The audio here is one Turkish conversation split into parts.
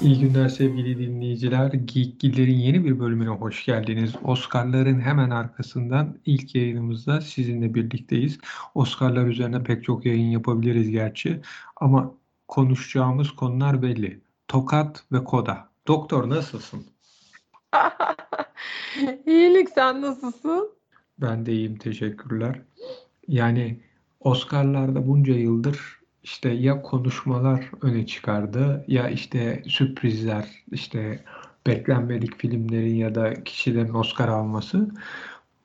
İyi günler sevgili dinleyiciler. Geekgiller'in yeni bir bölümüne hoş geldiniz. Oscar'ların hemen arkasından ilk yayınımızda sizinle birlikteyiz. Oscar'lar üzerine pek çok yayın yapabiliriz gerçi. Ama konuşacağımız konular belli. Tokat ve Koda. Doktor nasılsın? İyilik sen nasılsın? Ben de iyiyim teşekkürler. Yani Oscar'larda bunca yıldır işte ya konuşmalar öne çıkardı ya işte sürprizler, işte beklenmedik filmlerin ya da kişilerin Oscar alması.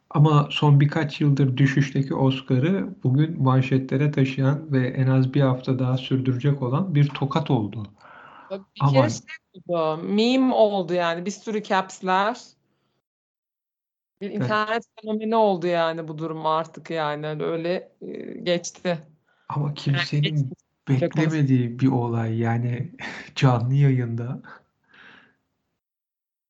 Ama son birkaç yıldır düşüşteki Oscar'ı bugün manşetlere taşıyan ve en az bir hafta daha sürdürecek olan bir tokat oldu. Bir Ama... kere şey oldu, meme oldu yani bir sürü caps'ler. Bir internet evet. fenomeni oldu yani bu durum artık yani öyle geçti. Ama kimsenin beklemediği bir olay yani canlı yayında.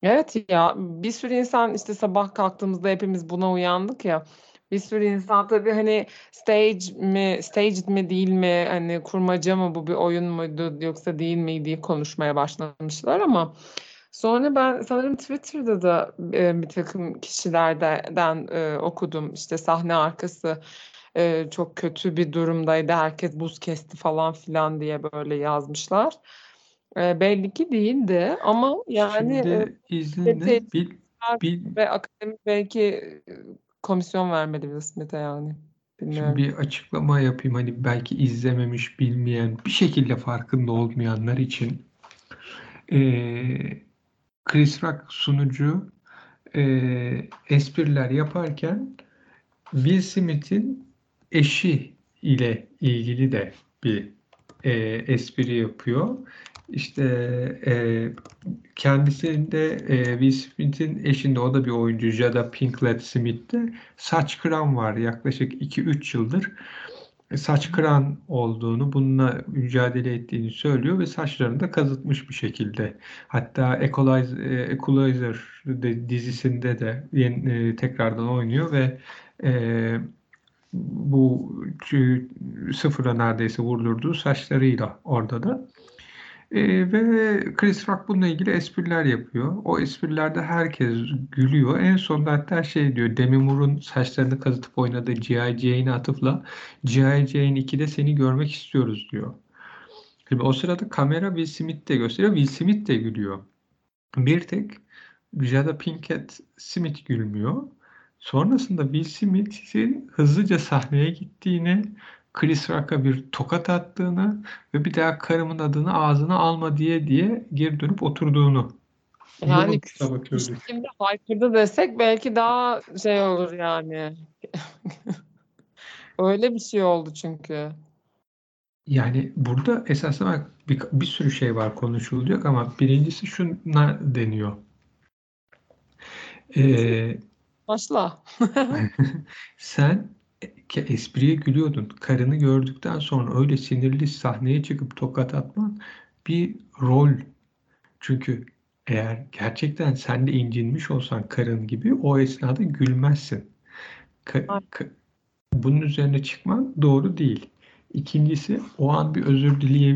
Evet ya bir sürü insan işte sabah kalktığımızda hepimiz buna uyandık ya. Bir sürü insan tabii hani stage mi, staged mi değil mi, hani kurmaca mı bu bir oyun muydu yoksa değil mi diye konuşmaya başlamışlar ama sonra ben sanırım Twitter'da da e, bir takım kişilerden e, okudum işte sahne arkası e, çok kötü bir durumdaydı. Herkes buz kesti falan filan diye böyle yazmışlar. E, belli ki değildi ama yani Şimdi izninle bil, bil, ve akademi belki komisyon vermeli Will Smith'e yani. Bilmiyorum. Şimdi bir açıklama yapayım hani belki izlememiş, bilmeyen, bir şekilde farkında olmayanlar için. Ee, Chris Rock sunucu e, espriler yaparken Will Smith'in eşi ile ilgili de bir e, espri yapıyor. İşte e, kendisinde e, Will Smith'in eşinde o da bir oyuncu Jada Pinkett Smith'te saç kıran var yaklaşık 2-3 yıldır saç kıran olduğunu, bununla mücadele ettiğini söylüyor ve saçlarını da kazıtmış bir şekilde. Hatta Equalizer, Equalizer dizisinde de yeni, e, tekrardan oynuyor ve e, bu sıfıra neredeyse vurdurduğu saçlarıyla orada da. E, ve Chris Rock bununla ilgili espriler yapıyor. O esprilerde herkes gülüyor. En sonunda hatta şey diyor, Demi Moore'un saçlarını kazıtıp oynadığı G.I. Jane'e atıfla G.I. Jane 2'de seni görmek istiyoruz diyor. Şimdi o sırada kamera Will Smith de gösteriyor. Will Smith de gülüyor. Bir tek Jada Pinkett Smith gülmüyor. Sonrasında Will Smith'in hızlıca sahneye gittiğini, Chris Rock'a bir tokat attığını ve bir daha karımın adını ağzına alma diye diye geri dönüp oturduğunu. Yani şimdi haykırdı desek belki daha şey olur yani. Öyle bir şey oldu çünkü. Yani burada esasında bir, bir sürü şey var konuşulacak ama birincisi şuna deniyor. Ee, Başla. Sen espriye gülüyordun. Karını gördükten sonra öyle sinirli sahneye çıkıp tokat atman bir rol. Çünkü eğer gerçekten sen de incinmiş olsan karın gibi o esnada gülmezsin. Ka- ka- bunun üzerine çıkman doğru değil. İkincisi o an bir özür dileye,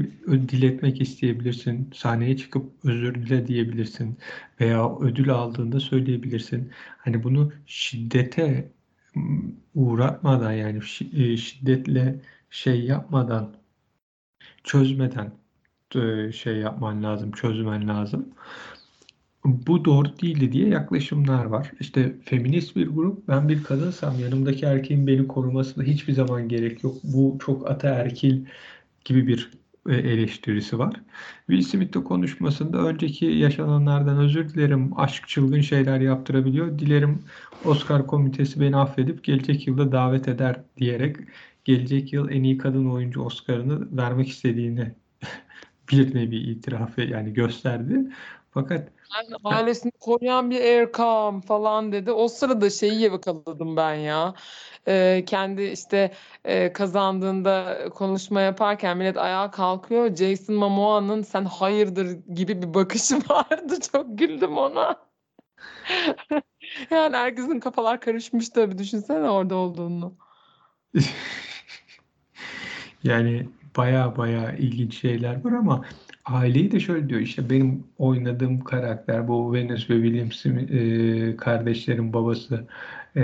diletmek isteyebilirsin. Sahneye çıkıp özür dile diyebilirsin. Veya ödül aldığında söyleyebilirsin. Hani bunu şiddete uğratmadan yani e, şiddetle şey yapmadan çözmeden e, şey yapman lazım, çözmen lazım. Bu doğru değildi diye yaklaşımlar var. İşte feminist bir grup, ben bir kadınsam yanımdaki erkeğin beni korumasına hiçbir zaman gerek yok. Bu çok ataerkil gibi bir e, eleştirisi var. Will Smith de konuşmasında önceki yaşananlardan özür dilerim, aşk çılgın şeyler yaptırabiliyor. Dilerim Oscar komitesi beni affedip gelecek yılda davet eder diyerek gelecek yıl en iyi kadın oyuncu Oscar'ını vermek istediğini bir nevi itirafı yani gösterdi. Fakat ailesini koruyan bir Erkam falan dedi. O sırada şeyi yakaladım ben ya. Ee, kendi işte e, kazandığında konuşma yaparken millet ayağa kalkıyor. Jason Momoa'nın sen hayırdır gibi bir bakışı vardı. Çok güldüm ona. yani herkesin kafalar karışmış tabii. Düşünsene orada olduğunu. yani baya baya ilginç şeyler var ama aileyi de şöyle diyor işte benim oynadığım karakter bu Venus ve Williams e, kardeşlerin babası e,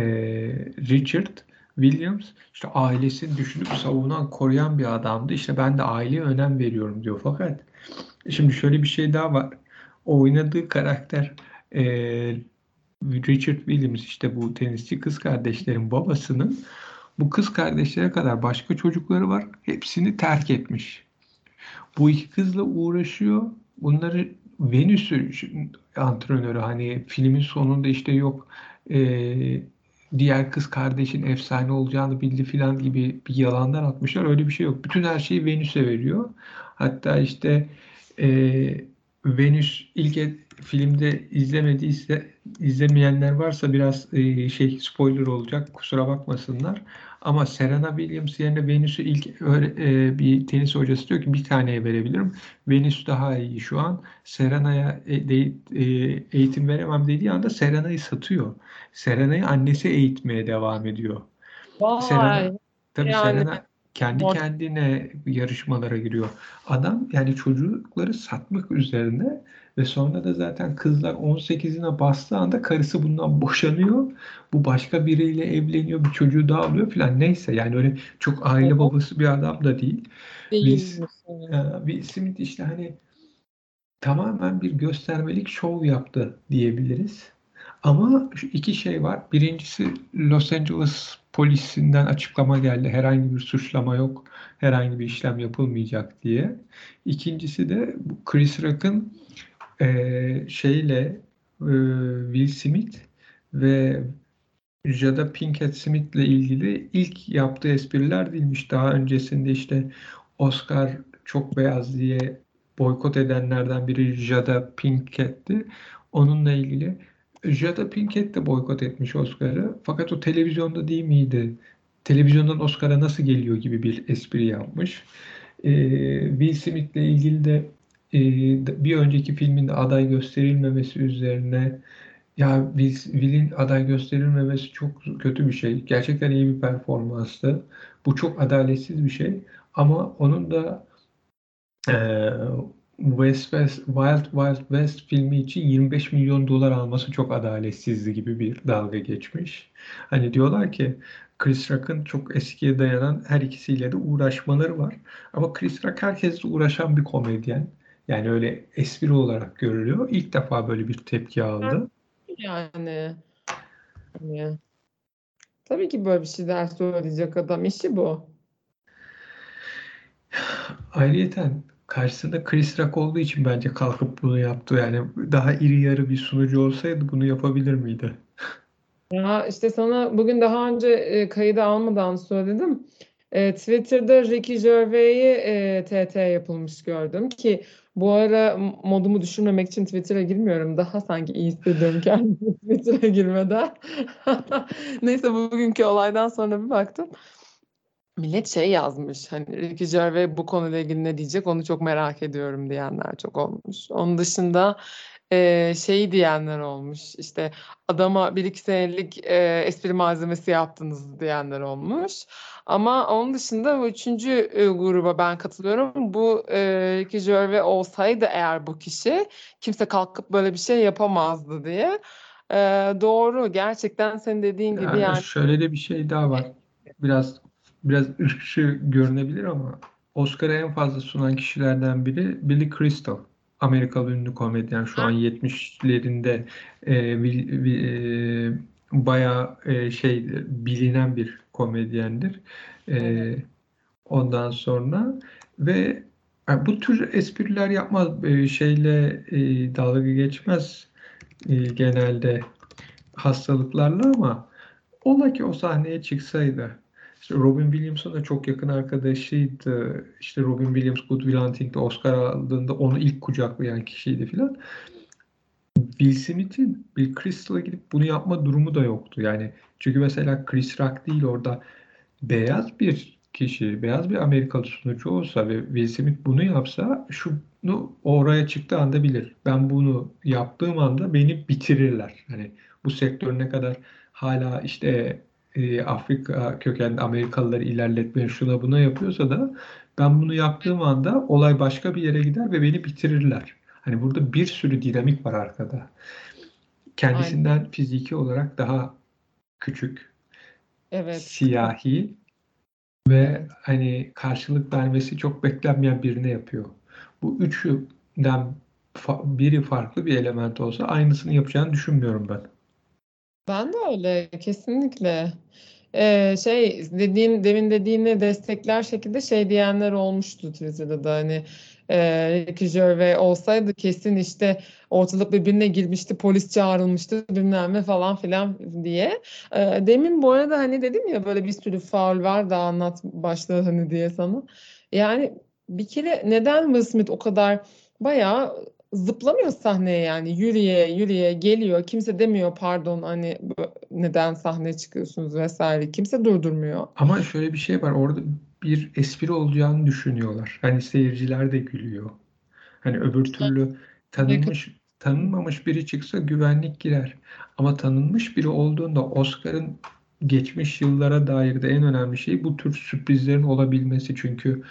Richard Williams işte ailesini düşünüp savunan koruyan bir adamdı işte ben de aileye önem veriyorum diyor fakat şimdi şöyle bir şey daha var o oynadığı karakter e, Richard Williams işte bu tenisçi kız kardeşlerin babasının bu kız kardeşlere kadar başka çocukları var. Hepsini terk etmiş. Bu iki kızla uğraşıyor. Bunları Venüs'ü antrenörü hani filmin sonunda işte yok e, diğer kız kardeşin efsane olacağını bildi filan gibi bir yalandan atmışlar. Öyle bir şey yok. Bütün her şeyi Venüs'e veriyor. Hatta işte e, Venüs ilk et, filmde izlemediyse izlemeyenler varsa biraz e, şey spoiler olacak kusura bakmasınlar. Ama Serena Williams yerine Venüs'ü ilk öyle, e, bir tenis hocası diyor ki bir taneye verebilirim. Venüs daha iyi şu an. Serena'ya e, e, eğitim veremem dediği anda Serena'yı satıyor. Serena'yı annesi eğitmeye devam ediyor. Vay. Serena, tabii Yani Serena kendi kendine yarışmalara giriyor. Adam yani çocukları satmak üzerine ve sonra da zaten kızlar 18'ine bastığı anda karısı bundan boşanıyor. Bu başka biriyle evleniyor, bir çocuğu daha alıyor falan. Neyse yani öyle çok aile babası bir adam da değil. Değilmiş. Ee, Will Smith işte hani tamamen bir göstermelik şov yaptı diyebiliriz. Ama şu iki şey var. Birincisi Los Angeles polisinden açıklama geldi. Herhangi bir suçlama yok, herhangi bir işlem yapılmayacak diye. İkincisi de bu Chris Rock'ın e, şeyle e, Will Smith ve Jada Pinkett Smith'le ilgili ilk yaptığı espriler değilmiş. Daha öncesinde işte Oscar çok beyaz diye boykot edenlerden biri Jada Pinkett'ti. Onunla ilgili Jada Pinkett de boykot etmiş Oscar'ı. Fakat o televizyonda değil miydi? Televizyondan Oscar'a nasıl geliyor gibi bir espri yapmış. Ee, Will Smith'le ilgili de bir önceki filminde aday gösterilmemesi üzerine ya Will, Will'in aday gösterilmemesi çok kötü bir şey. Gerçekten iyi bir performanstı. Bu çok adaletsiz bir şey. Ama onun da e, West West, Wild Wild West filmi için 25 milyon dolar alması çok adaletsizdi gibi bir dalga geçmiş. Hani diyorlar ki Chris Rock'ın çok eskiye dayanan her ikisiyle de uğraşmaları var. Ama Chris Rock herkesle uğraşan bir komedyen. Yani öyle espri olarak görülüyor. İlk defa böyle bir tepki aldı. Yani. Hani. Tabii ki böyle bir şeyler söyleyecek adam. işi bu. Ayrıyeten karşısında Chris Rock olduğu için bence kalkıp bunu yaptı. Yani daha iri yarı bir sunucu olsaydı bunu yapabilir miydi? Ya işte sana bugün daha önce e, kayıda almadan söyledim. E, Twitter'da Ricky Gervais'i e, TT yapılmış gördüm ki bu ara modumu düşürmemek için Twitter'a girmiyorum. Daha sanki iyi hissediyorum kendimi Twitter'a girmeden. Neyse bugünkü olaydan sonra bir baktım. Millet şey yazmış hani Ricky Gervais bu konuyla ilgili ne diyecek onu çok merak ediyorum diyenler çok olmuş. Onun dışında e, şey diyenler olmuş işte adama bir iki senelik e, espri malzemesi yaptınız diyenler olmuş. Ama onun dışında bu üçüncü e, gruba ben katılıyorum. Bu e, Ricky Gervais olsaydı eğer bu kişi kimse kalkıp böyle bir şey yapamazdı diye. E, doğru gerçekten senin dediğin gibi Yani şöyle de bir şey daha var. Biraz biraz ırkçı görünebilir ama Oscar'a en fazla sunan kişilerden biri Billy Crystal. Amerikalı ünlü komedyen şu an 70'lerinde e, e, bayağı e, şey bilinen bir komedyendir. E, Evet. ondan sonra ve yani bu tür espriler yapmaz e, şeyle e, dalga geçmez e, genelde hastalıklarla ama ola ki o sahneye çıksaydı. İşte Robin Williams'ın da çok yakın arkadaşıydı. İşte Robin Williams Good Will Hunting'de Oscar aldığında onu ilk kucaklayan kişiydi filan. Will Smith'in Bill Crystal'a gidip bunu yapma durumu da yoktu. Yani çünkü mesela Chris Rock değil orada beyaz bir kişi, beyaz bir Amerikalı sunucu olsa ve Will Smith bunu yapsa şunu oraya çıktığı anda bilir. Ben bunu yaptığım anda beni bitirirler. Hani bu sektör ne kadar hala işte e, Afrika kökenli Amerikalıları ilerletmeye şuna buna yapıyorsa da Ben bunu yaptığım anda olay başka bir yere gider ve beni bitirirler. Hani burada bir sürü dinamik var arkada. Kendisinden Aynen. fiziki olarak daha küçük, evet. siyahi ve hani karşılık vermesi çok beklenmeyen birine yapıyor. Bu üçünden biri farklı bir element olsa aynısını yapacağını düşünmüyorum ben. Ben de öyle kesinlikle. Ee, şey dediğin demin dediğini destekler şekilde şey diyenler olmuştu Twitter'da da hani e, Ricky Gervais olsaydı kesin işte ortalık birbirine girmişti polis çağrılmıştı bilmem ne falan filan diye. E, demin bu arada hani dedim ya böyle bir sürü faul var da anlat başladı hani diye sana. Yani bir kere neden Will Smith o kadar bayağı zıplamıyor sahneye yani yürüye yürüye geliyor. Kimse demiyor pardon hani neden sahneye çıkıyorsunuz vesaire. Kimse durdurmuyor. Ama şöyle bir şey var orada bir espri olacağını düşünüyorlar. Hani seyirciler de gülüyor. Hani öbür türlü tanınmış tanınmamış biri çıksa güvenlik girer. Ama tanınmış biri olduğunda Oscar'ın geçmiş yıllara dair de en önemli şey bu tür sürprizlerin olabilmesi. Çünkü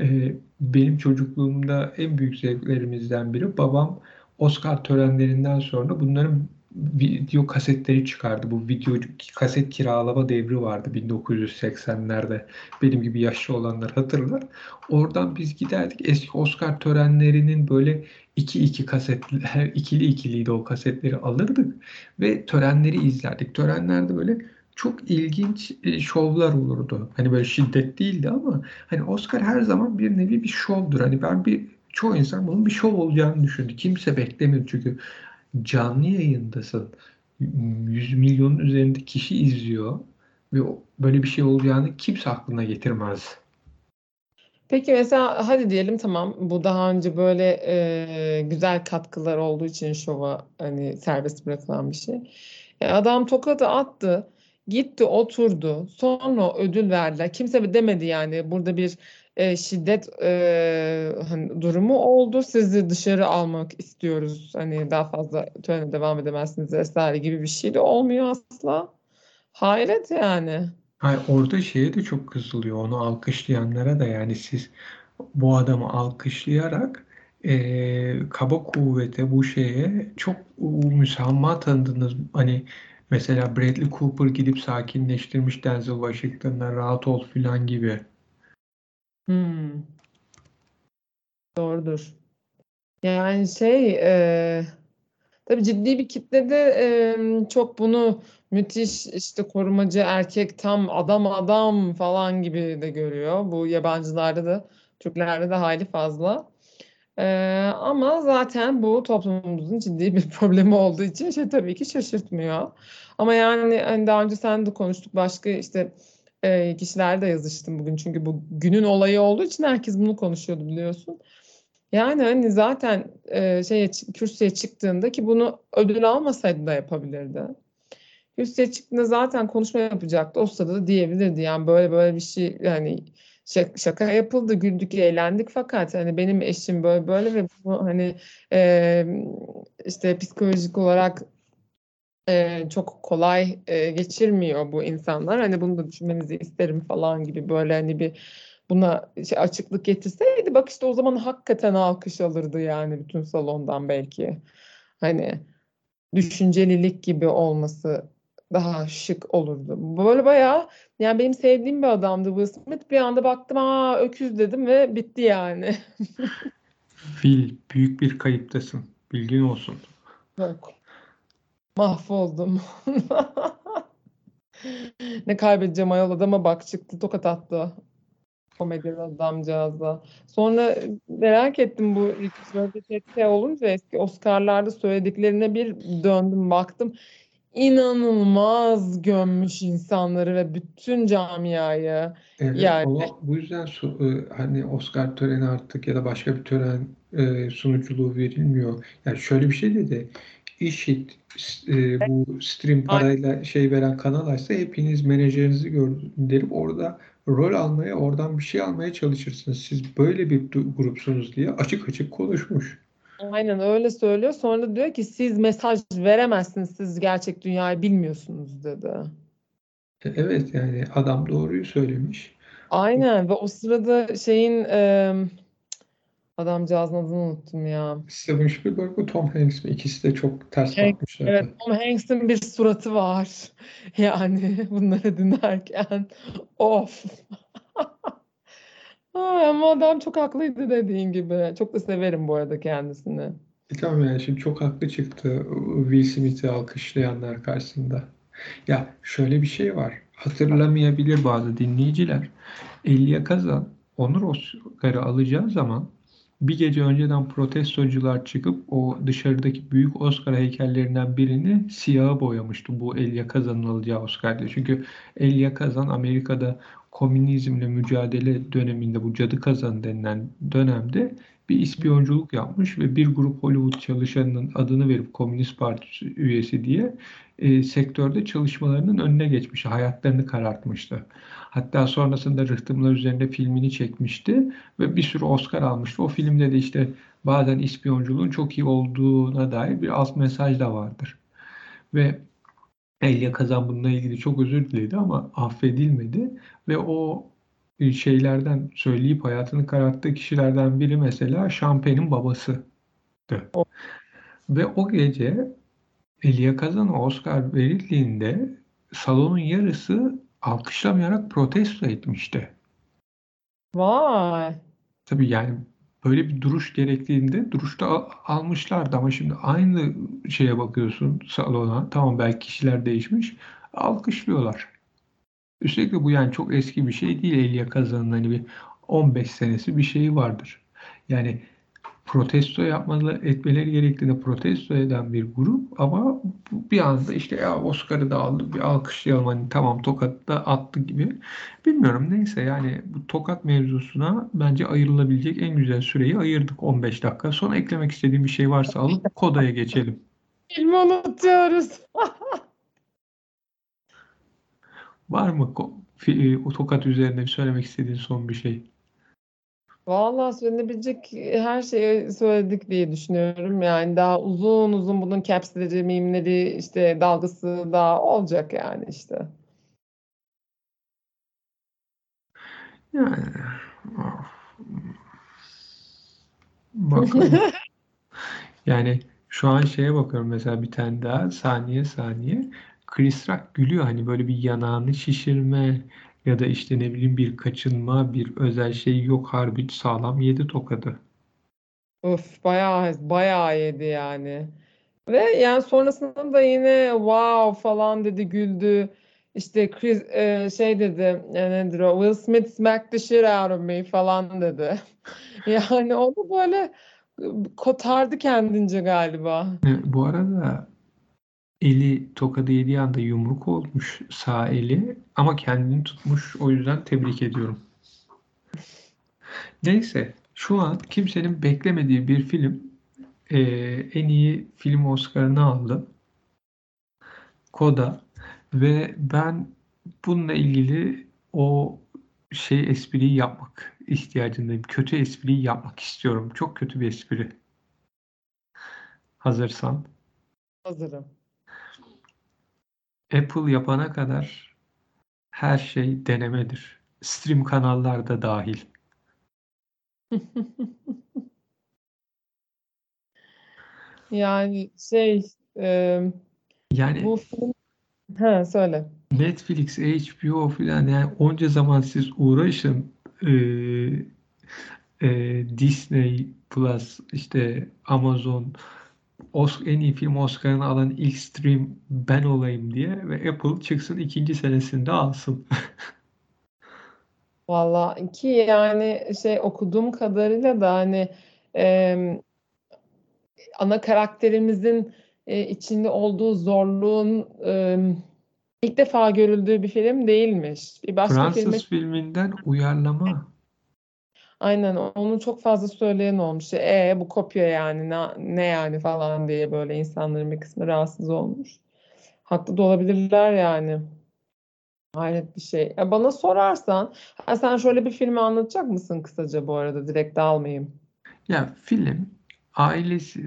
e, benim çocukluğumda en büyük zevklerimizden biri babam Oscar törenlerinden sonra bunların video kasetleri çıkardı. Bu video kaset kiralama devri vardı 1980'lerde. Benim gibi yaşlı olanlar hatırlar. Oradan biz giderdik. Eski Oscar törenlerinin böyle iki iki kasetler, ikili ikiliydi o kasetleri alırdık ve törenleri izlerdik. Törenlerde böyle çok ilginç e, şovlar olurdu. Hani böyle şiddet değildi ama hani Oscar her zaman bir nevi bir şovdur. Hani ben bir çoğu insan bunun bir şov olacağını düşündü. Kimse beklemiyor çünkü canlı yayındasın. Yüz milyonun üzerinde kişi izliyor ve böyle bir şey olacağını kimse aklına getirmez. Peki mesela hadi diyelim tamam bu daha önce böyle e, güzel katkılar olduğu için şova hani serbest bırakılan bir şey. Yani adam tokadı attı. Gitti oturdu. Sonra ödül verdiler. Kimse demedi yani burada bir e, şiddet e, hani durumu oldu. Sizi dışarı almak istiyoruz. Hani daha fazla törene devam edemezsiniz vesaire gibi bir şey de olmuyor asla. Hayret yani. Hayır, orada şeye de çok kızılıyor. Onu alkışlayanlara da yani siz bu adamı alkışlayarak e, kaba kuvvete bu şeye çok müsamaha tanıdınız. Hani Mesela Bradley Cooper gidip sakinleştirmiş Denzel Washington'la rahat ol filan gibi. Hmm. Doğrudur. Yani şey e, tabii ciddi bir kitlede e, çok bunu müthiş işte korumacı erkek tam adam adam falan gibi de görüyor. Bu yabancılarda da Türklerde de hayli fazla. Ee, ama zaten bu toplumumuzun ciddi bir problemi olduğu için şey tabii ki şaşırtmıyor. Ama yani hani daha önce sen de konuştuk başka işte e, kişilerle de yazıştım bugün çünkü bu günün olayı olduğu için herkes bunu konuşuyordu biliyorsun. Yani hani zaten e, şeye kürsüye çıktığında ki bunu ödül almasaydı da yapabilirdi. Kürsüye çıktığında zaten konuşma yapacaktı. O sırada da diyebilirdi. Yani böyle böyle bir şey yani şaka yapıldı, güldük, eğlendik fakat hani benim eşim böyle böyle ve bu hani e, işte psikolojik olarak e, çok kolay e, geçirmiyor bu insanlar. Hani bunu da düşünmenizi isterim falan gibi böyle hani bir buna şey, açıklık getirseydi bak işte o zaman hakikaten alkış alırdı yani bütün salondan belki. Hani düşüncelilik gibi olması daha şık olurdu. Böyle bayağı yani benim sevdiğim bir adamdı Will Smith. Bir anda baktım aa öküz dedim ve bitti yani. Fil büyük bir kayıptasın. Bilgin olsun. Yok. Mahvoldum. ne kaybedeceğim ayol adama bak çıktı tokat attı. Komedi adamcağızla. Sonra merak ettim bu Ricky olunca eski Oscar'larda söylediklerine bir döndüm baktım inanılmaz gömmüş insanları ve bütün camiayı. Evet, yani ama bu yüzden e, hani Oscar töreni artık ya da başka bir tören e, sunuculuğu verilmiyor. Yani şöyle bir şey dedi. İşit e, bu stream parayla şey veren kanal açsa hepiniz menajerinizi gönderip orada rol almaya, oradan bir şey almaya çalışırsınız. Siz böyle bir grupsunuz diye açık açık konuşmuş. Aynen öyle söylüyor. Sonra diyor ki siz mesaj veremezsiniz. Siz gerçek dünyayı bilmiyorsunuz dedi. E, evet yani adam doğruyu söylemiş. Aynen ve o sırada şeyin eee adamcağızın adını unuttum ya. Steven Spielberg ve Tom Hanks mi? İkisi de çok ters Hanks, bakmışlardı. evet Tom Hanks'in bir suratı var. Yani bunları dinlerken of. Ay, ama adam çok haklıydı dediğin gibi. Çok da severim bu arada kendisini. E tamam yani şimdi çok haklı çıktı Will Smith'i alkışlayanlar karşısında. Ya şöyle bir şey var. Hatırlamayabilir bazı dinleyiciler. Elia Kazan Onur Oscar'ı alacağı zaman bir gece önceden protestocular çıkıp o dışarıdaki büyük Oscar heykellerinden birini siyaha boyamıştı bu Elia Kazan'ın alacağı Oscar'da. Çünkü Elia Kazan Amerika'da komünizmle mücadele döneminde bu cadı kazan denilen dönemde bir ispiyonculuk yapmış ve bir grup Hollywood çalışanının adını verip Komünist Parti üyesi diye e, sektörde çalışmalarının önüne geçmiş, hayatlarını karartmıştı. Hatta sonrasında Rıhtımlar üzerinde filmini çekmişti ve bir sürü Oscar almıştı. O filmde de işte bazen ispiyonculuğun çok iyi olduğuna dair bir alt mesaj da vardır. Ve Elia Kazan bununla ilgili çok özür diledi ama affedilmedi ve o şeylerden söyleyip hayatını kararttığı kişilerden biri mesela Champagne'in babasıydı. Ve o gece Elia Kazan'a Oscar verildiğinde salonun yarısı alkışlamayarak protesto etmişti. Vay. Tabii yani böyle bir duruş gerektiğinde duruşta almışlardı ama şimdi aynı şeye bakıyorsun salona. Tamam belki kişiler değişmiş. Alkışlıyorlar. Üstelik de bu yani çok eski bir şey değil. Elia Kazan'ın hani bir 15 senesi bir şeyi vardır. Yani protesto yapmalı etmeleri gerektiğinde protesto eden bir grup ama bir anda işte ya Oscar'ı da aldı bir alkışlayalım hani tamam tokat da attı gibi. Bilmiyorum neyse yani bu tokat mevzusuna bence ayrılabilecek en güzel süreyi ayırdık 15 dakika. Son eklemek istediğim bir şey varsa alıp kodaya geçelim. Filmi unutuyoruz. Var mı o tokat üzerine söylemek istediğin son bir şey? Vallahi söylenebilecek her şeyi söyledik diye düşünüyorum. Yani daha uzun uzun bunun caps'leri, mimleri, işte dalgası daha olacak yani işte. Yani yani şu an şeye bakıyorum mesela bir tane daha saniye saniye. Chris Rock gülüyor hani böyle bir yanağını şişirme ya da işte ne bileyim bir kaçınma, bir özel şey yok. Harbi sağlam yedi tokadı. Öf bayağı bayağı yedi yani. Ve yani sonrasında da yine wow falan dedi güldü. İşte Chris e, şey dedi e, nedir o Will Smith smacked the shit out of me falan dedi. Yani o da böyle kotardı kendince galiba. E, bu arada eli tokadı yediği anda yumruk olmuş sağ eli ama kendini tutmuş. O yüzden tebrik ediyorum. Neyse şu an kimsenin beklemediği bir film e, en iyi film Oscar'ını aldı. Koda ve ben bununla ilgili o şey espriyi yapmak ihtiyacındayım. Kötü espriyi yapmak istiyorum. Çok kötü bir espri. Hazırsan. Hazırım. Apple yapana kadar her şey denemedir. Stream kanallar da dahil. Yani şey e, Yani bu film ha söyle. Netflix, HBO filan yani onca zaman siz uğraşın e, e, Disney Plus işte Amazon Os en iyi film Oscar'ını alan ilk stream ben olayım diye ve Apple çıksın ikinci senesinde alsın. Valla ki yani şey okuduğum kadarıyla da hani e, ana karakterimizin e, içinde olduğu zorluğun e, ilk defa görüldüğü bir film değilmiş. Bir başka Fransız filme filminden uyarlama. Aynen onu çok fazla söyleyen olmuş. E bu kopya yani ne, ne yani falan diye böyle insanların bir kısmı rahatsız olmuş. Haklı da olabilirler yani. Hayret bir şey. Ya bana sorarsan, ha sen şöyle bir filmi anlatacak mısın kısaca bu arada direkt dalmayayım. Ya film ailesi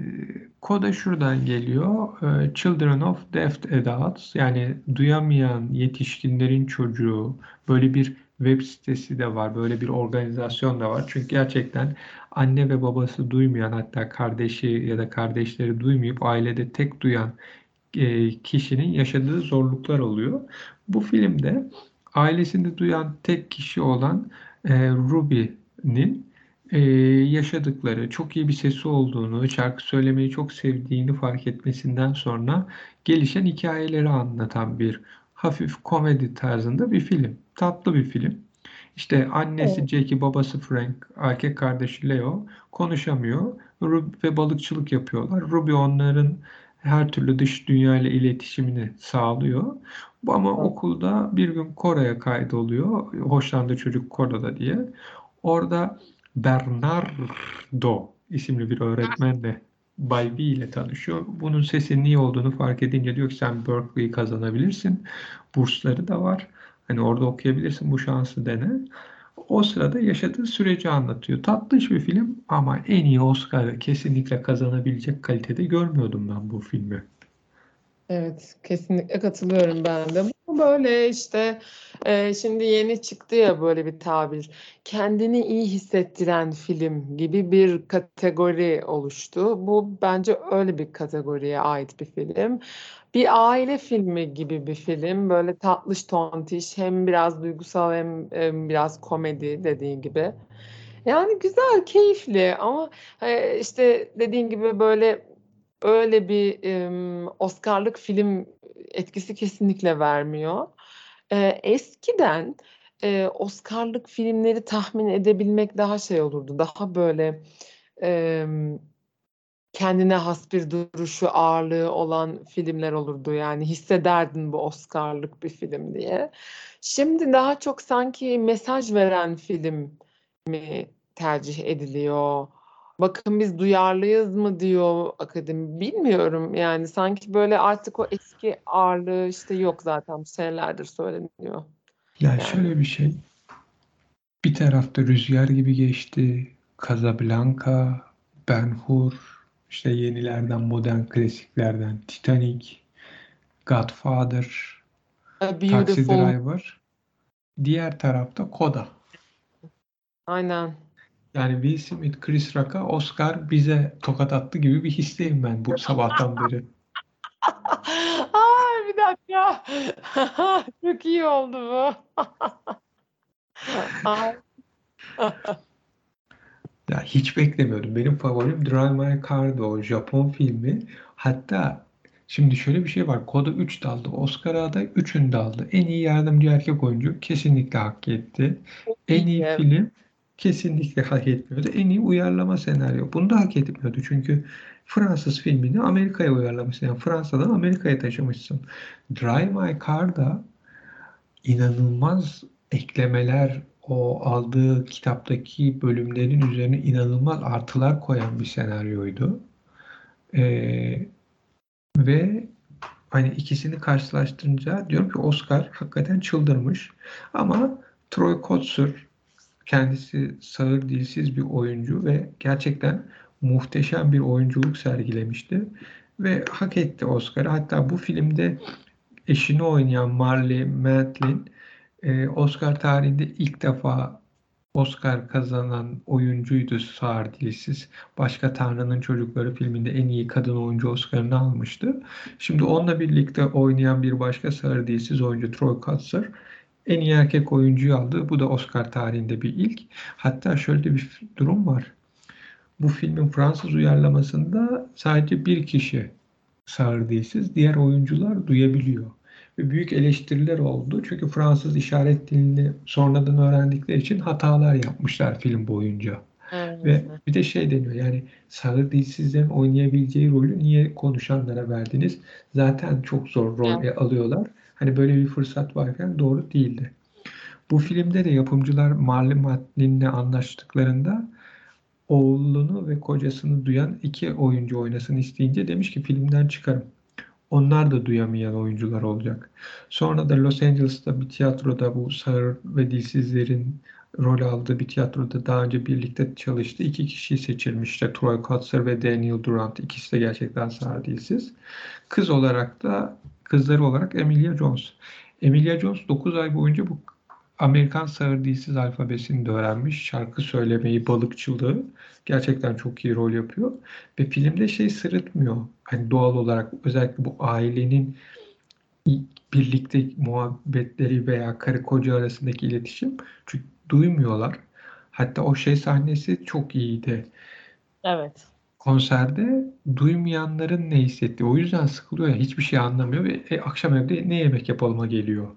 koda şuradan geliyor. E, Children of Deaf Adults yani duyamayan yetişkinlerin çocuğu böyle bir web sitesi de var. Böyle bir organizasyon da var. Çünkü gerçekten anne ve babası duymayan hatta kardeşi ya da kardeşleri duymayıp ailede tek duyan e, kişinin yaşadığı zorluklar oluyor. Bu filmde ailesini duyan tek kişi olan e, Ruby'nin e, yaşadıkları, çok iyi bir sesi olduğunu, şarkı söylemeyi çok sevdiğini fark etmesinden sonra gelişen hikayeleri anlatan bir hafif komedi tarzında bir film. Tatlı bir film. İşte annesi Evet. Jackie, babası Frank, erkek kardeşi Leo konuşamıyor Ruby ve balıkçılık yapıyorlar. Ruby onların her türlü dış dünya ile iletişimini sağlıyor. Ama okulda bir gün Kore'ye kaydoluyor. Hoşlandığı çocuk Kore'de diye. Orada Bernardo isimli bir öğretmenle Bay V ile tanışıyor. Bunun sesinin iyi olduğunu fark edince diyor ki sen Berkeley'i kazanabilirsin. Bursları da var. Hani orada okuyabilirsin bu şansı dene. O sırada yaşadığı süreci anlatıyor. Tatlış bir film ama en iyi Oscar'ı kesinlikle kazanabilecek kalitede görmüyordum ben bu filmi. Evet, kesinlikle katılıyorum ben de. Böyle işte e, şimdi yeni çıktı ya böyle bir tabir. Kendini iyi hissettiren film gibi bir kategori oluştu. Bu bence öyle bir kategoriye ait bir film. Bir aile filmi gibi bir film. Böyle tatlış tontiş hem biraz duygusal hem, hem biraz komedi dediğin gibi. Yani güzel, keyifli ama e, işte dediğin gibi böyle öyle bir em, Oscar'lık film etkisi kesinlikle vermiyor. Ee, eskiden e, Oscar'lık filmleri tahmin edebilmek daha şey olurdu. Daha böyle em, kendine has bir duruşu, ağırlığı olan filmler olurdu. Yani hissederdin bu Oscar'lık bir film diye. Şimdi daha çok sanki mesaj veren film mi tercih ediliyor? Bakın biz duyarlıyız mı diyor akademi. Bilmiyorum yani sanki böyle artık o eski ağırlığı işte yok zaten bu senelerdir söyleniyor. Ya Yani şöyle bir şey. Bir tarafta Rüzgar gibi geçti. Casablanca, Ben-Hur, işte yenilerden, modern klasiklerden Titanic, Godfather, A Taxi Driver. Diğer tarafta Coda. aynen. Yani Will Smith, Chris Rock'a Oscar bize tokat attı gibi bir histeyim ben bu sabahtan beri. Ay bir dakika. Çok iyi oldu bu. Ya hiç beklemiyordum. Benim favorim Drive My Car'dı o Japon filmi. Hatta şimdi şöyle bir şey var. Koda 3 daldı. Oscar'a aday 3'ünü de aldı. En iyi yardımcı erkek oyuncu kesinlikle hak etti. En iyi. film kesinlikle hak etmiyordu. En iyi uyarlama senaryo. Bunu da hak etmiyordu. Çünkü Fransız filmini Amerika'ya uyarlamışsın. Yani Fransa'dan Amerika'ya taşımışsın. Drive My Car'da inanılmaz eklemeler, o aldığı kitaptaki bölümlerin üzerine inanılmaz artılar koyan bir senaryoydu. Ee, ve hani ikisini karşılaştırınca diyorum ki Oscar hakikaten çıldırmış. Ama Troy Kotsur kendisi sağır dilsiz bir oyuncu ve gerçekten muhteşem bir oyunculuk sergilemişti. Ve hak etti Oscar'ı. Hatta bu filmde eşini oynayan Marley Matlin e, Oscar tarihinde ilk defa Oscar kazanan oyuncuydu sağır dilsiz. Başka Tanrı'nın Çocukları filminde en iyi kadın oyuncu Oscar'ını almıştı. Şimdi onunla birlikte oynayan bir başka sağır dilsiz oyuncu Troy Kotsur en iyi erkek oyuncuyu aldı. Bu da Oscar tarihinde bir ilk. Hatta şöyle bir durum var. Bu filmin Fransız uyarlamasında sadece bir kişi sağır dilsiz, diğer oyuncular duyabiliyor. Ve büyük eleştiriler oldu. Çünkü Fransız işaret dilini sonradan öğrendikleri için hatalar yapmışlar film boyunca. Evet. Ve bir de şey deniyor yani sağır dilsizlerin oynayabileceği rolü niye konuşanlara verdiniz? Zaten çok zor rol Evet. alıyorlar. Hani böyle bir fırsat varken doğru değildi. Bu filmde de yapımcılar Marley Matlin'le anlaştıklarında oğlunu ve kocasını duyan iki oyuncu oynasın isteyince demiş ki filmden çıkarım. Onlar da duyamayan oyuncular olacak. Sonra da Los Angeles'ta bir tiyatroda bu sağır ve dilsizlerin rol aldığı bir tiyatroda daha önce birlikte çalıştı. İki kişi seçilmiş. İşte Troy Kotsur ve Daniel Durant. İkisi de gerçekten sağır dilsiz. Kız olarak da kızları olarak Emilia Jones. Emilia Jones 9 ay boyunca bu Amerikan sağır dilsiz alfabesini de öğrenmiş. Şarkı söylemeyi, balıkçılığı gerçekten çok iyi rol yapıyor. Ve filmde şey sırıtmıyor. Hani doğal olarak özellikle bu ailenin birlikte muhabbetleri veya karı koca arasındaki iletişim çünkü duymuyorlar. Hatta o şey sahnesi çok iyiydi. Evet. Konserde duymayanların ne hissettiği. O yüzden sıkılıyor ya hiçbir şey anlamıyor ve e, akşam evde ne yemek yapalıma geliyor.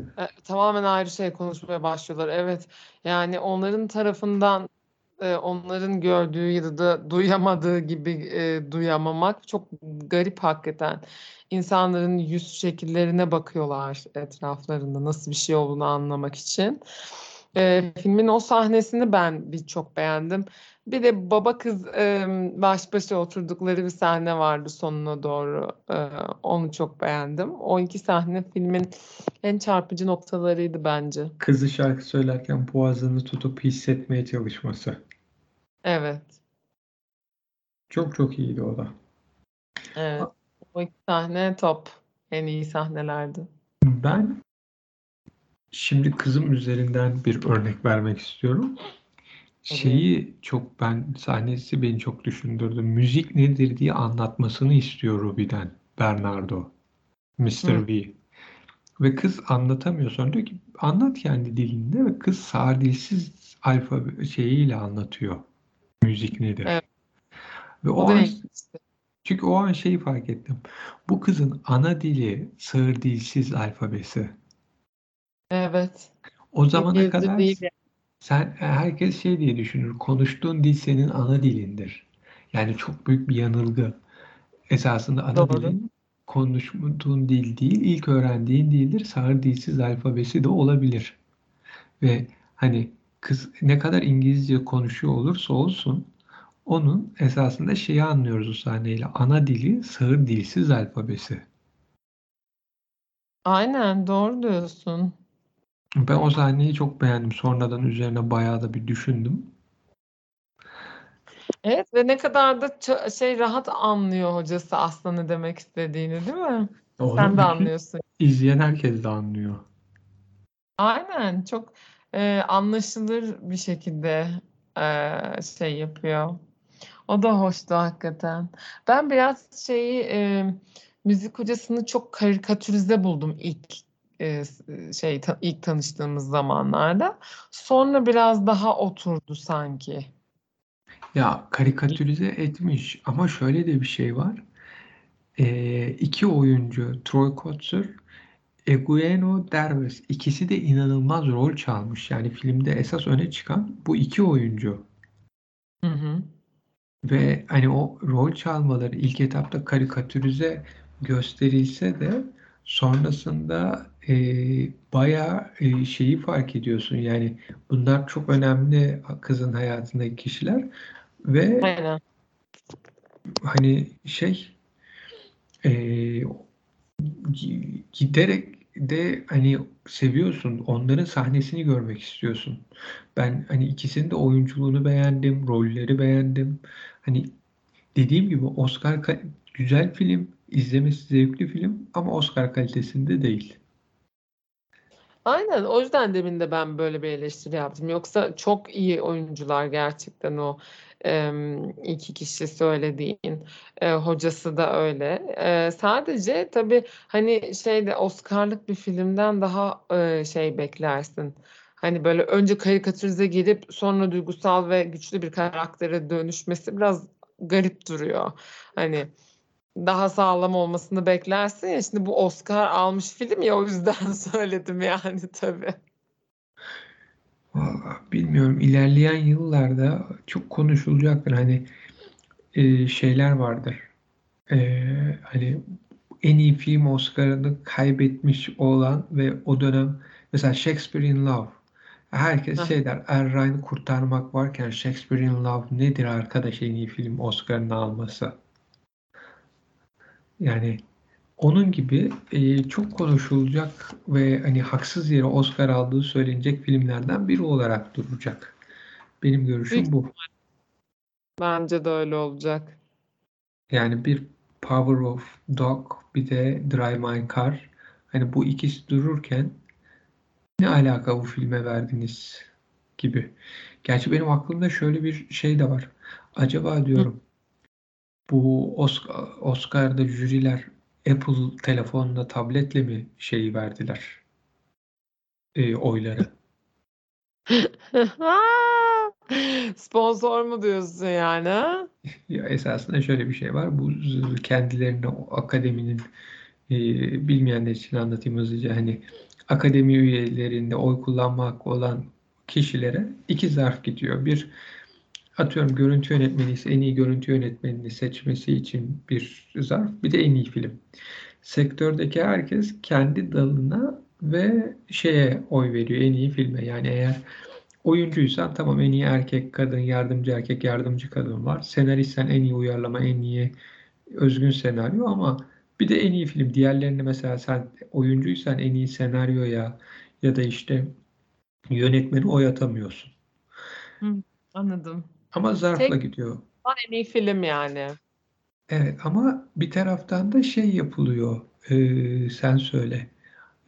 E, tamamen ayrı şey konuşmaya başlıyorlar. Evet. Yani onların tarafından e, onların gördüğü ya da duyamadığı gibi e, duyamamak çok garip hakikaten. İnsanların yüz şekillerine bakıyorlar etraflarında nasıl bir şey olduğunu anlamak için. E, filmin o sahnesini ben bir çok beğendim. Bir de baba kız e, baş başa oturdukları bir sahne vardı sonuna doğru. E, onu çok beğendim. O iki sahne filmin en çarpıcı noktalarıydı bence. Kızı şarkı söylerken boğazını tutup hissetmeye çalışması. Evet. Çok çok iyiydi o da. Evet. O iki sahne top. En iyi sahnelerdi. Ben şimdi kızım üzerinden bir örnek vermek istiyorum. Şeyi çok ben sahnesi beni çok düşündürdü. Müzik nedir diye anlatmasını istiyor Ruby'den Bernardo. Mr. V. Ve kız anlatamıyor. Sonra diyor ki anlat kendi dilinde ve kız sağır dilsiz alfabe şeyiyle anlatıyor. Müzik nedir? Evet. Ve o O an çünkü o an şeyi fark ettim. Bu kızın ana dili sığır dilsiz alfabesi. Evet. O zamana İngilizce kadar değil. sen herkes şey diye düşünür. Konuştuğun dil senin ana dilindir. Yani çok büyük bir yanılgı. Esasında ana Doğru. dilin konuştuğun dil değil, ilk öğrendiğin dildir. Sağır dilsiz alfabesi de olabilir. Ve hani kız ne kadar İngilizce konuşuyor olursa olsun onun esasında şeyi anlıyoruz o sahneyle. Ana dili sağır dilsiz alfabesi. Aynen doğru diyorsun. Ben o sahneyi çok beğendim. Sonradan üzerine bayağı da bir düşündüm. Evet ve ne kadar da ça- şey rahat anlıyor hocası aslında ne demek istediğini değil mi? Onu Sen de anlıyorsun. izleyen herkes de anlıyor. Aynen çok e, anlaşılır bir şekilde e, şey yapıyor. O da hoştu hakikaten. Ben biraz şeyi e, müzik hocasını çok karikatürize buldum ilk e, s- şey ta- ilk tanıştığımız zamanlarda. Sonra biraz daha oturdu sanki. Ya karikatürize etmiş ama şöyle de bir şey var. Ee, iki oyuncu Troy Kotsur, Eugenio Derbez ikisi de inanılmaz rol çalmış. Yani filmde esas öne çıkan bu iki oyuncu. Hı hı. Ve hani o rol çalmaları ilk etapta karikatürize gösterilse de sonrasında e, bayağı e, şeyi fark ediyorsun. Yani bunlar çok önemli kızın hayatındaki kişiler ve Aynen. hani şey e, gi- giderek de hani seviyorsun. Onların sahnesini görmek istiyorsun. Ben hani ikisinin de oyunculuğunu beğendim, rolleri beğendim. Hani dediğim gibi Oscar güzel film, izlemesi zevkli film ama Oscar kalitesinde değil. Aynen o yüzden demin de ben böyle bir eleştiri yaptım. Yoksa çok iyi oyuncular gerçekten o em, iki kişi söylediğin e, hocası da öyle. E, sadece tabii hani şeyde Oscar'lık bir filmden daha e, şey beklersin. Hani böyle önce karikatürize gelip sonra duygusal ve güçlü bir karaktere dönüşmesi biraz garip duruyor. Hani daha sağlam olmasını beklersin ya. Şimdi bu Oscar almış film ya o yüzden söyledim yani tabii. Vallahi bilmiyorum ilerleyen yıllarda çok konuşulacaktır. Hani e, şeyler vardır. E, hani en iyi film Oscar'ını kaybetmiş olan ve o dönem mesela Shakespeare in Love. Herkes Heh. şey der, Er Ryan'ı kurtarmak varken Shakespeare in Love nedir arkadaş en iyi film Oscar'ını alması? Yani onun gibi e, çok konuşulacak ve hani haksız yere Oscar aldığı söylenecek filmlerden biri olarak duracak. Benim görüşüm Büyük bu. bence de öyle olacak. Yani bir Power of Dog bir de Drive My Car. Hani bu ikisi dururken Ne alaka bu filme verdiniz gibi. Gerçi benim aklımda şöyle bir şey de var. Acaba diyorum bu Oscar, Oscar'da jüriler Apple telefonla tabletle mi şeyi verdiler? E, oyları. Sponsor mu diyorsun yani? Ya esasında şöyle bir şey var. Bu kendilerine akademinin e, bilmeyenler için anlatayım hızlıca. Hani akademi üyelerinde oy kullanma hakkı olan kişilere iki zarf gidiyor. Bir atıyorum görüntü yönetmeni ise en iyi görüntü yönetmenini seçmesi için bir zarf. Bir de en iyi film. Sektördeki herkes kendi dalına ve şeye oy veriyor. En iyi filme. Yani eğer oyuncuysan tamam en iyi erkek, kadın, yardımcı erkek, yardımcı kadın var. Senaristsen en iyi uyarlama, en iyi özgün senaryo ama bir de en iyi film. Diğerlerini mesela sen oyuncuysan en iyi senaryoya ya da işte yönetmeni oy atamıyorsun. Anladım. Ama zarfla Tek- gidiyor. En iyi film yani. Evet ama bir taraftan da şey yapılıyor. Ee, sen söyle.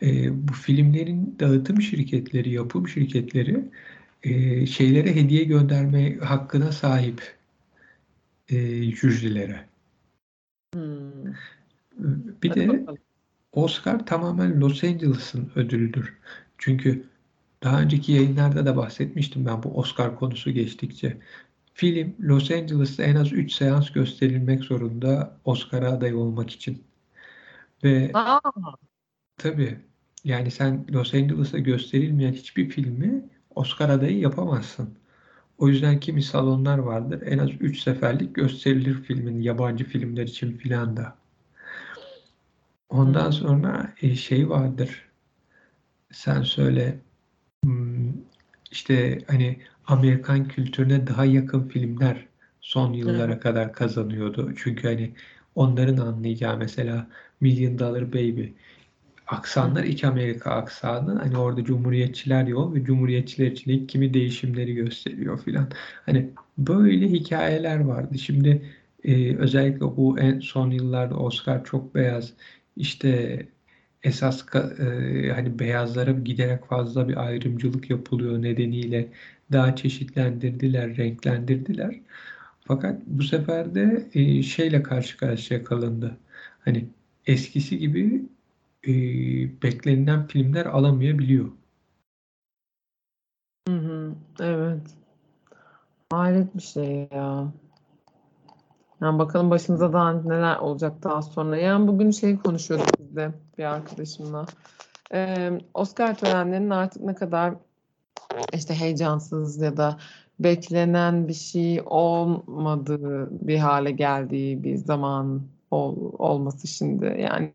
Ee, bu filmlerin dağıtım şirketleri, yapım şirketleri e, şeylere hediye gönderme hakkına sahip e, jürilere. Hmm. Bir Hadi de bakalım. Oscar tamamen Los Angeles'ın ödülüdür. Çünkü daha önceki yayınlarda da bahsetmiştim ben bu Oscar konusu geçtikçe. Film Los Angeles'ta en az 3 seans gösterilmek zorunda Oscar'a aday olmak için. Ve Aa, tabii yani sen Los Angeles'ta gösterilmeyen hiçbir filmi Oscar adayı yapamazsın. O yüzden kimi salonlar vardır. En az 3 seferlik gösterilir filmin yabancı filmler için filan da. Ondan Hmm. sonra e, şey vardır. Sen söyle hmm, işte hani Amerikan kültürüne daha yakın filmler son yıllara kadar kazanıyordu. Çünkü hani onların anlayacağı mesela Million Dollar Baby aksanlar iç Amerika aksanı hani orada cumhuriyetçiler yok ve cumhuriyetçiler için kimi değişimleri gösteriyor filan. Hani böyle hikayeler vardı. Şimdi e, özellikle bu en son yıllarda Oscar çok beyaz işte esas e, hani beyazlara giderek fazla bir ayrımcılık yapılıyor nedeniyle daha çeşitlendirdiler, renklendirdiler. Fakat bu sefer de e, şeyle karşı karşıya kalındı. Hani eskisi gibi e, beklenilen filmler alamayabiliyor. Hı hı, evet. Hayret bir şey ya. Yani bakalım başımıza daha neler olacak daha sonra. Yani bugün şey konuşuyorduk biz de bir arkadaşımla. Ee, Oscar törenlerinin artık ne kadar işte heyecansız ya da beklenen bir şey olmadığı bir hale geldiği bir zaman ol- olması şimdi. Yani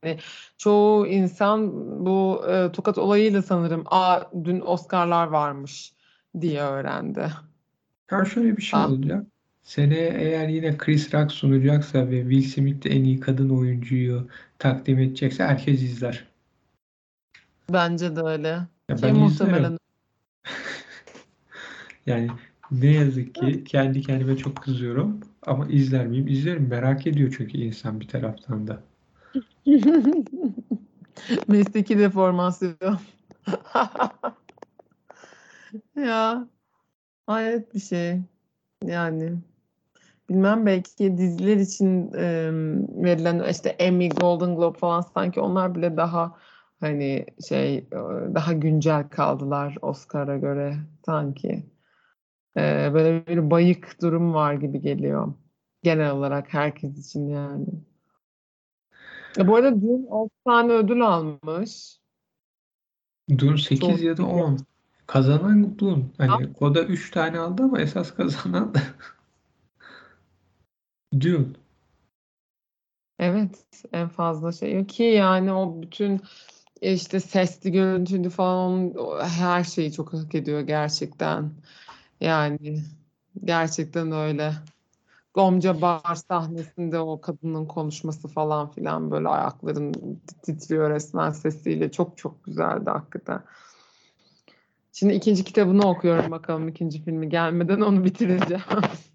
çoğu insan bu e, tokat olayıyla sanırım aa dün Oscar'lar varmış diye öğrendi. Ya şöyle bir şey Ah. olacak. Seneye eğer yine Chris Rock sunacaksa ve Will Smith de en iyi kadın oyuncuyu takdim edecekse herkes izler. Bence de öyle. Ya Ki ben muhtemelen. Yani ne yazık ki kendi kendime çok kızıyorum ama izler miyim? İzlerim. Merak ediyor çünkü insan bir taraftan da. Mesleki deformasyon. Ya hayret bir şey. Yani bilmem belki diziler için e, verilen işte Emmy, Golden Globe falan sanki onlar bile daha hani şey e, daha güncel kaldılar Oscar'a göre sanki. E, böyle bir bayık durum var gibi geliyor. Genel olarak herkes için yani. E, bu arada dün 6 tane ödül almış. Dune 8 Çok ya da iyi. 10. Kazanan Dune. Hani Koda 3 tane aldı ama esas kazanan Dune. Evet, en fazla şey ki yani o bütün işte sesli görüntülü falan her şeyi çok hak ediyor gerçekten. Yani gerçekten öyle. Gomca Bar sahnesinde o kadının konuşması falan filan böyle ayakların titriyor resmen sesiyle. Çok çok güzeldi hakikaten. Şimdi ikinci kitabını okuyorum bakalım ikinci filmi gelmeden onu bitireceğim.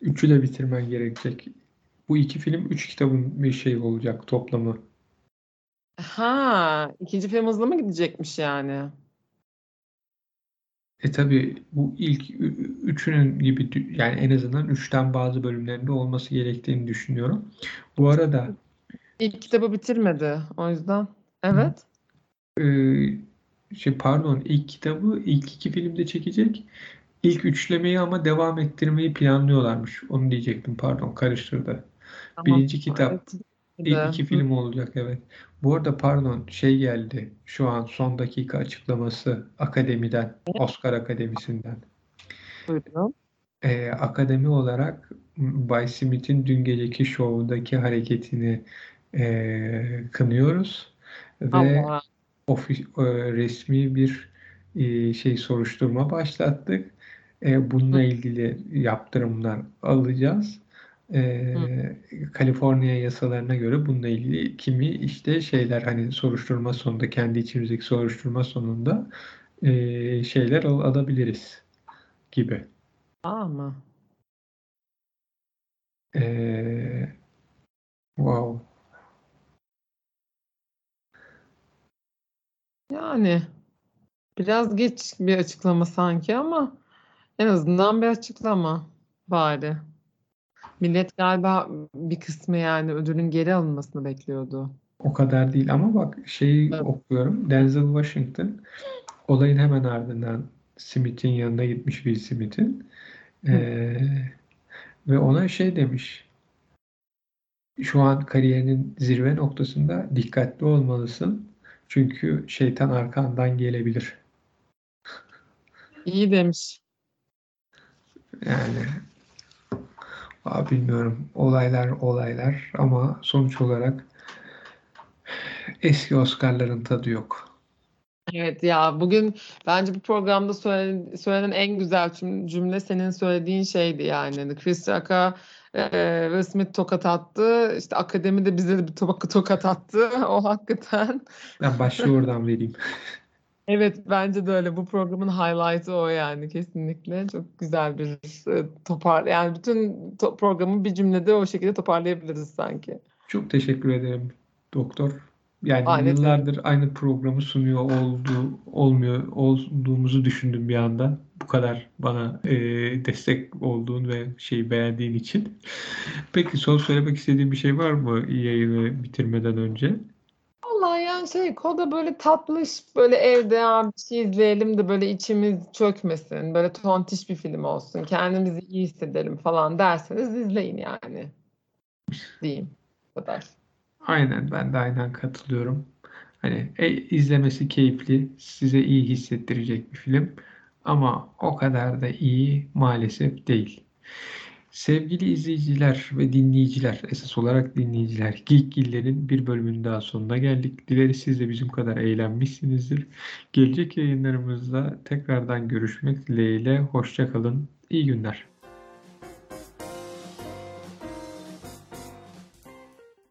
Üçü de bitirmen gerekecek. Bu iki film üç kitabın bir şey olacak toplamı. Ha, ikinci film hızlı mı gidecekmiş yani? E tabii bu ilk üçünün gibi yani en azından üçten bazı bölümlerinde olması gerektiğini düşünüyorum. Bu arada İlk kitabı bitirmedi o yüzden. Evet. e, şey pardon ilk kitabı ilk iki filmde çekecek. İlk üçlemeyi ama devam ettirmeyi planlıyorlarmış. Onu diyecektim pardon karıştırdı. Tamam. Birinci kitap Evet. İlk iki film olacak evet. Bu arada pardon şey geldi şu an son dakika açıklaması akademiden, Oscar Akademisi'nden. Buyurun. Ee, akademi olarak Bay Smith'in dün geceki şovundaki hareketini e, kınıyoruz ve Allah. ofi- e, resmi bir e, şey soruşturma başlattık. E, bununla ilgili yaptırımlar alacağız. E, Kaliforniya yasalarına göre bununla ilgili kimi işte şeyler hani soruşturma sonunda kendi içimizdeki soruşturma sonunda e, şeyler al- alabiliriz gibi. Aa mı? E, wow. Yani biraz geç bir açıklama sanki ama en azından bir açıklama bari. Millet galiba bir kısmı yani ödülün geri alınmasını bekliyordu. O kadar değil ama bak şeyi Evet. okuyorum. Denzel Washington olayın hemen ardından Smith'in yanına gitmiş Will Smith'in Ee, ve ona şey demiş. Şu an kariyerinin zirve noktasında dikkatli olmalısın. Çünkü şeytan arkandan gelebilir. İyi demiş. Yani Aa, bilmiyorum. Olaylar olaylar ama sonuç olarak eski Oscar'ların tadı yok. Evet ya bugün bence bu programda söylenen, söylenen en güzel cüm- cümle senin söylediğin şeydi yani. Hani Chris Rock'a e, Will Smith tokat attı. İşte akademi de bize de bir to- tokat attı. O hakikaten. Ben başlığı oradan vereyim. Evet bence de öyle. Bu programın highlight'ı o yani kesinlikle. Çok güzel bir e, topar. Yani bütün to- programı bir cümlede o şekilde toparlayabiliriz sanki. Çok teşekkür ederim doktor. Yani demek. yıllardır aynı programı sunuyor olduğu olmuyor olduğumuzu düşündüm bir anda. Bu kadar bana e, destek olduğun ve şeyi beğendiğin için. Peki son söylemek istediğin bir şey var mı yayını bitirmeden önce? Yani şey koda böyle tatlış böyle evde ya bir şey izleyelim de böyle içimiz çökmesin. Böyle tontiş bir film olsun. Kendimizi iyi hissedelim falan derseniz izleyin yani. Diyeyim. Bu kadar. Aynen ben de aynen katılıyorum. Hani e, izlemesi keyifli, size iyi hissettirecek bir film ama o kadar da iyi maalesef değil. Sevgili izleyiciler ve dinleyiciler, esas olarak dinleyiciler, Geekgiller'in bir bölümünün daha sonuna geldik. Dileriz siz de bizim kadar eğlenmişsinizdir. Gelecek yayınlarımızda tekrardan görüşmek dileğiyle. Hoşça kalın. İyi günler.